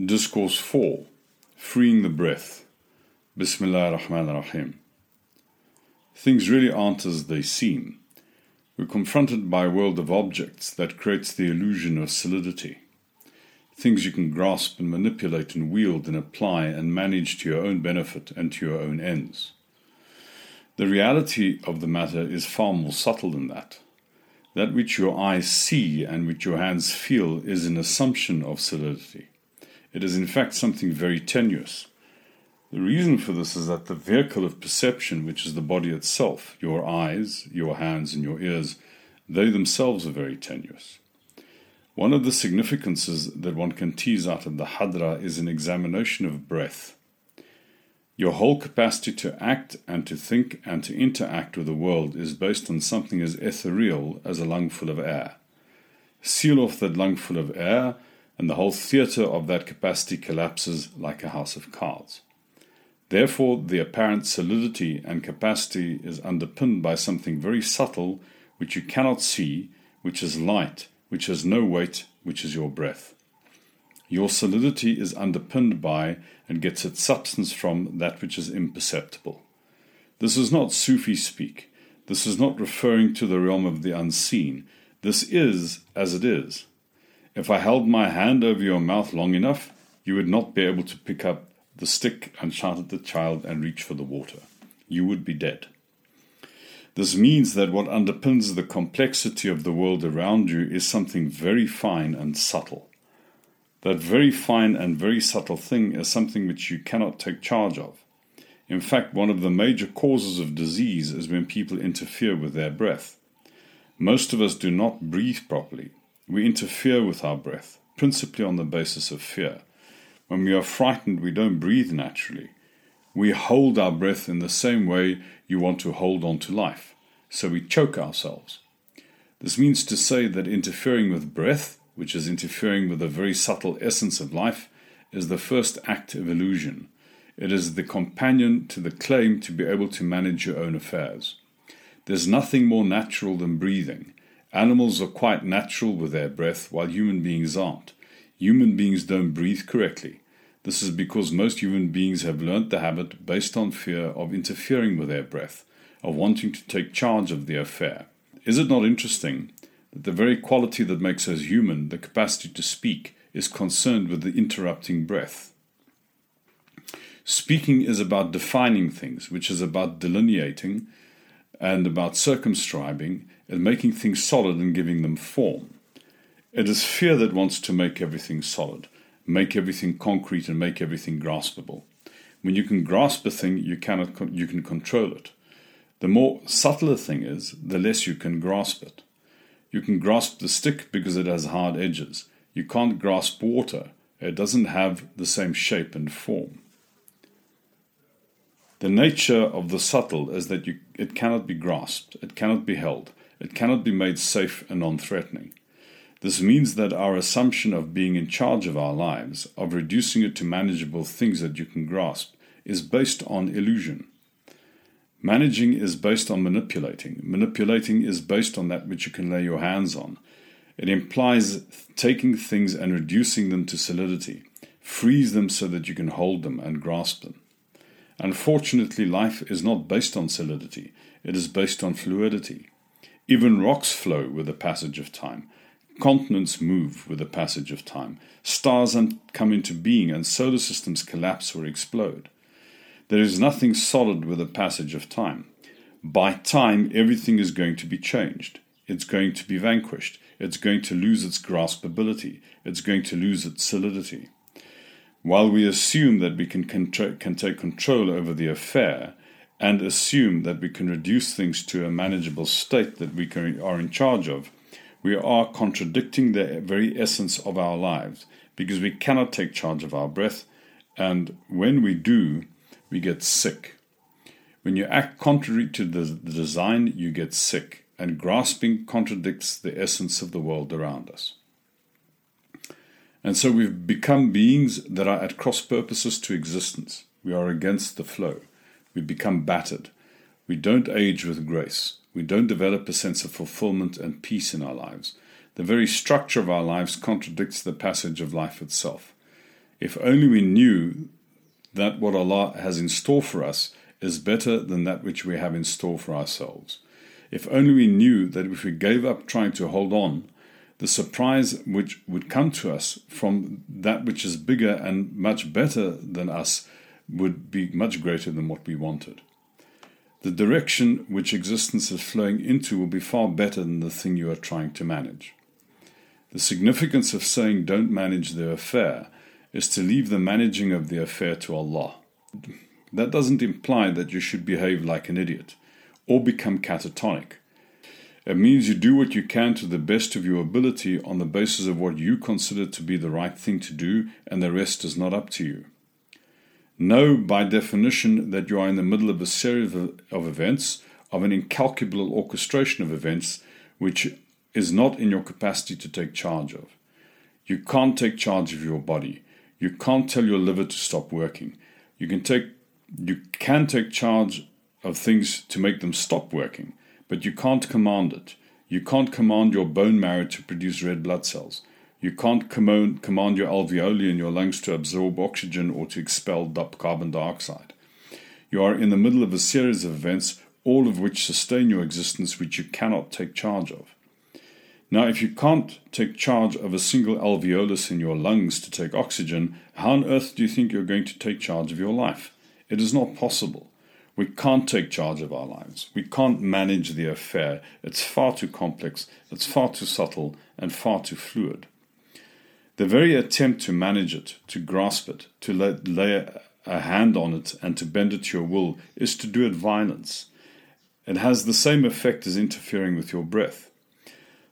Discourse 4 Freeing the Breath. Bismillah ar-Rahman ar-Rahim. Things really aren't as they seem. We're confronted by a world of objects that creates the illusion of solidity. Things you can grasp and manipulate and wield and apply and manage to your own benefit and to your own ends. The reality of the matter is far more subtle than that. That which your eyes see and which your hands feel is an assumption of solidity. It is in fact something very tenuous. The reason for this is that the vehicle of perception, which is the body itself, your eyes, your hands, and your ears, they themselves are very tenuous. One of the significances that one can tease out of the Hadra is an examination of breath. Your whole capacity to act and to think and to interact with the world is based on something as ethereal as a lungful of air. Seal off that lungful of air, and the whole theatre of that capacity collapses like a house of cards. Therefore, the apparent solidity and capacity is underpinned by something very subtle which you cannot see, which is light, which has no weight, which is your breath. Your solidity is underpinned by and gets its substance from that which is imperceptible. This is not Sufi speak. This is not referring to the realm of the unseen. This is as it is. If I held my hand over your mouth long enough, you would not be able to pick up the stick and shout at the child and reach for the water. You would be dead. This means that what underpins the complexity of the world around you is something very fine and subtle. That very fine and very subtle thing is something which you cannot take charge of. In fact, one of the major causes of disease is when people interfere with their breath. Most of us do not breathe properly. We interfere with our breath, principally on the basis of fear. When we are frightened, we don't breathe naturally. We hold our breath in the same way you want to hold on to life, so we choke ourselves. This means to say that interfering with breath, which is interfering with the very subtle essence of life, is the first act of illusion. It is the companion to the claim to be able to manage your own affairs. There's nothing more natural than breathing, Animals are quite natural with their breath, while human beings aren't. Human beings don't breathe correctly. This is because most human beings have learnt the habit, based on fear, of interfering with their breath, of wanting to take charge of the affair. Is it not interesting that the very quality that makes us human, the capacity to speak, is concerned with the interrupting breath? Speaking is about defining things, which is about delineating and about circumscribing and making things solid and giving them form. It is fear that wants to make everything solid, make everything concrete, and make everything graspable. When you can grasp a thing, you cannot you can control it. The more subtle a thing is, the less you can grasp it. You can grasp the stick because it has hard edges. You can't grasp water; it doesn't have the same shape and form. The nature of the subtle is that you, it cannot be grasped, it cannot be held, it cannot be made safe and non threatening. This means that our assumption of being in charge of our lives, of reducing it to manageable things that you can grasp, is based on illusion. Managing is based on manipulating. Manipulating is based on that which you can lay your hands on. It implies taking things and reducing them to solidity, freeze them so that you can hold them and grasp them. Unfortunately, life is not based on solidity, it is based on fluidity. Even rocks flow with the passage of time. Continents move with the passage of time. Stars come into being and solar systems collapse or explode. There is nothing solid with the passage of time. By time, everything is going to be changed. It's going to be vanquished. It's going to lose its graspability. It's going to lose its solidity. While we assume that we can, contra- can take control over the affair, and assume that we can reduce things to a manageable state that we can, are in charge of, we are contradicting the very essence of our lives because we cannot take charge of our breath, and when we do, we get sick. When you act contrary to the, the design, you get sick, and grasping contradicts the essence of the world around us. And so we've become beings that are at cross purposes to existence. We are against the flow. We become battered. We don't age with grace. We don't develop a sense of fulfillment and peace in our lives. The very structure of our lives contradicts the passage of life itself. If only we knew that what Allah has in store for us is better than that which we have in store for ourselves. If only we knew that if we gave up trying to hold on, the surprise which would come to us from that which is bigger and much better than us would be much greater than what we wanted. The direction which existence is flowing into will be far better than the thing you are trying to manage. The significance of saying don't manage the affair is to leave the managing of the affair to Allah. That doesn't imply that you should behave like an idiot or become catatonic. It means you do what you can to the best of your ability on the basis of what you consider to be the right thing to do, and the rest is not up to you. Know by definition that you are in the middle of a series of, of events, of an incalculable orchestration of events, which is not in your capacity to take charge of. You can't take charge of your body. You can't tell your liver to stop working. You can take you can take charge of things to make them stop working, but you can't command it. You can't command your bone marrow to produce red blood cells. You can't command, your alveoli in your lungs to absorb oxygen or to expel carbon dioxide. You are in the middle of a series of events, all of which sustain your existence, which you cannot take charge of. Now, if you can't take charge of a single alveolus in your lungs to take oxygen, how on earth do you think you're going to take charge of your life? It is not possible. We can't take charge of our lives. We can't manage the affair. It's far too complex, it's far too subtle, and far too fluid. The very attempt to manage it, to grasp it, to lay, a hand on it, and to bend it to your will is to do it violence. It has the same effect as interfering with your breath.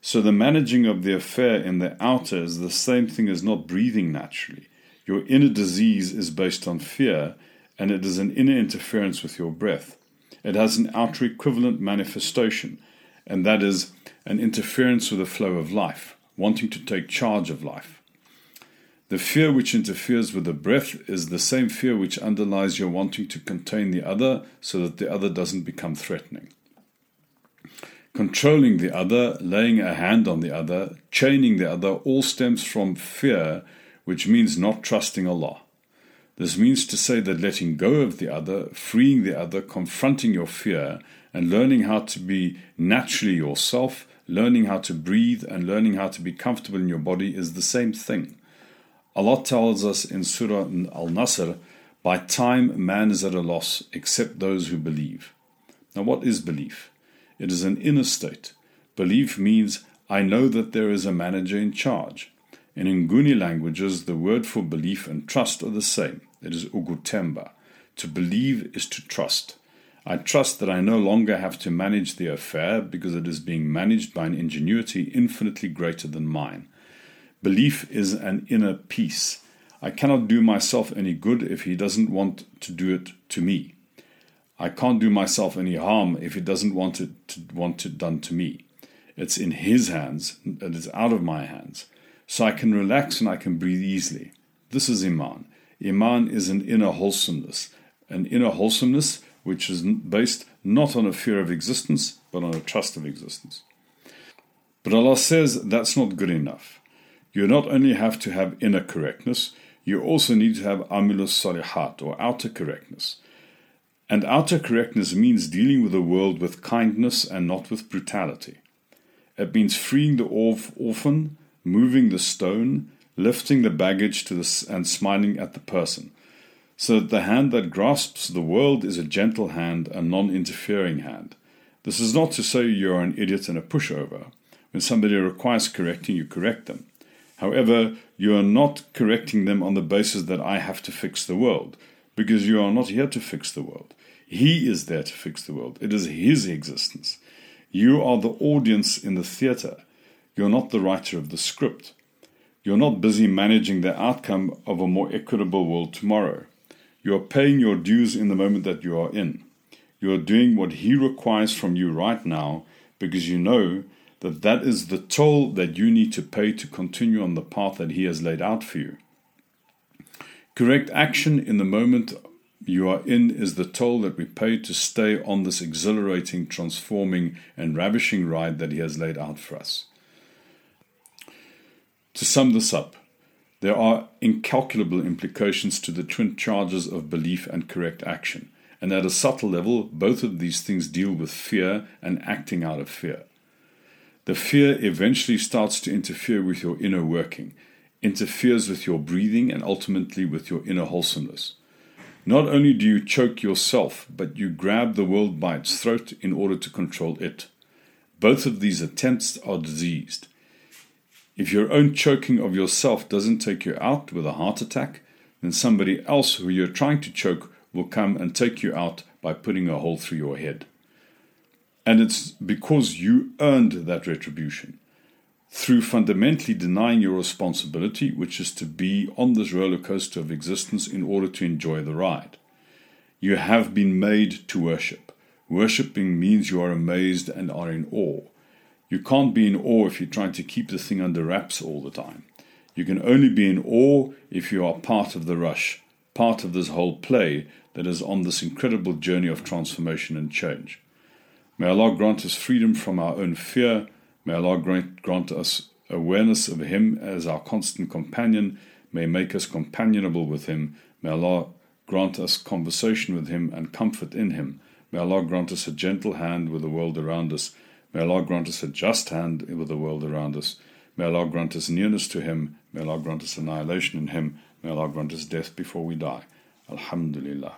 So the managing of the affair in the outer is the same thing as not breathing naturally. Your inner disease is based on fear and it is an inner interference with your breath. It has an outer equivalent manifestation, and that is an interference with the flow of life, wanting to take charge of life. The fear which interferes with the breath is the same fear which underlies your wanting to contain the other so that the other doesn't become threatening. Controlling the other, laying a hand on the other, chaining the other all stems from fear, which means not trusting Allah. This means to say that letting go of the other, freeing the other, confronting your fear, and learning how to be naturally yourself, learning how to breathe, and learning how to be comfortable in your body is the same thing. Allah tells us in Surah Al Asr, by time man is at a loss except those who believe. Now, what is belief? It is an inner state. Belief means I know that there is a manager in charge. In Nguni languages, the word for belief and trust are the same. It is ukuthemba. To believe is to trust. I trust that I no longer have to manage the affair because it is being managed by an ingenuity infinitely greater than mine. Belief is an inner peace. I cannot do myself any good if he doesn't want to do it to me. I can't do myself any harm if he doesn't want it to want it done to me. It's in his hands, it is out of my hands. So I can relax and I can breathe easily. This is Iman. Iman is an inner wholesomeness, an inner wholesomeness which is based not on a fear of existence, but on a trust of existence. But Allah says that's not good enough. You not only have to have inner correctness, you also need to have amilus salihat, or outer correctness. And outer correctness means dealing with the world with kindness and not with brutality. It means freeing the orphan, moving the stone, lifting the baggage to the, and smiling at the person, so that the hand that grasps the world is a gentle hand, a non interfering hand. This is not to say you are an idiot and a pushover. When somebody requires correcting, you correct them. However, you are not correcting them on the basis that I have to fix the world, because you are not here to fix the world. He is there to fix the world. It is His existence. You are the audience in the theatre. You're not the writer of the script. You're not busy managing the outcome of a more equitable world tomorrow. You are paying your dues in the moment that you are in. You are doing what He requires from you right now because you know that that is the toll that you need to pay to continue on the path that He has laid out for you. Correct action in the moment you are in is the toll that we pay to stay on this exhilarating, transforming, and ravishing ride that He has laid out for us. To sum this up, There are incalculable implications to the twin charges of belief and correct action, and at a subtle level, both of these things deal with fear and acting out of fear. The fear eventually starts to interfere with your inner working, interferes with your breathing, and ultimately with your inner wholesomeness. Not only do you choke yourself, but you grab the world by its throat in order to control it. Both of these attempts are diseased. If your own choking of yourself doesn't take you out with a heart attack, then somebody else who you're trying to choke will come and take you out by putting a hole through your head. And it's because you earned that retribution through fundamentally denying your responsibility, which is to be on this roller coaster of existence in order to enjoy the ride. You have been made to worship. Worshipping means you are amazed and are in awe. You can't be in awe if you're trying to keep the thing under wraps all the time. You can only be in awe if you are part of the rush, part of this whole play that is on this incredible journey of transformation and change. May Allah grant us freedom from our own fear. May Allah grant, us awareness of Him as our constant companion. May make us companionable with Him. May Allah grant us conversation with Him and comfort in Him. May Allah grant us a gentle hand with the world around us. May Allah grant us a just hand with the world around us. May Allah grant us nearness to Him. May Allah grant us annihilation in Him. May Allah grant us death before we die. Alhamdulillah.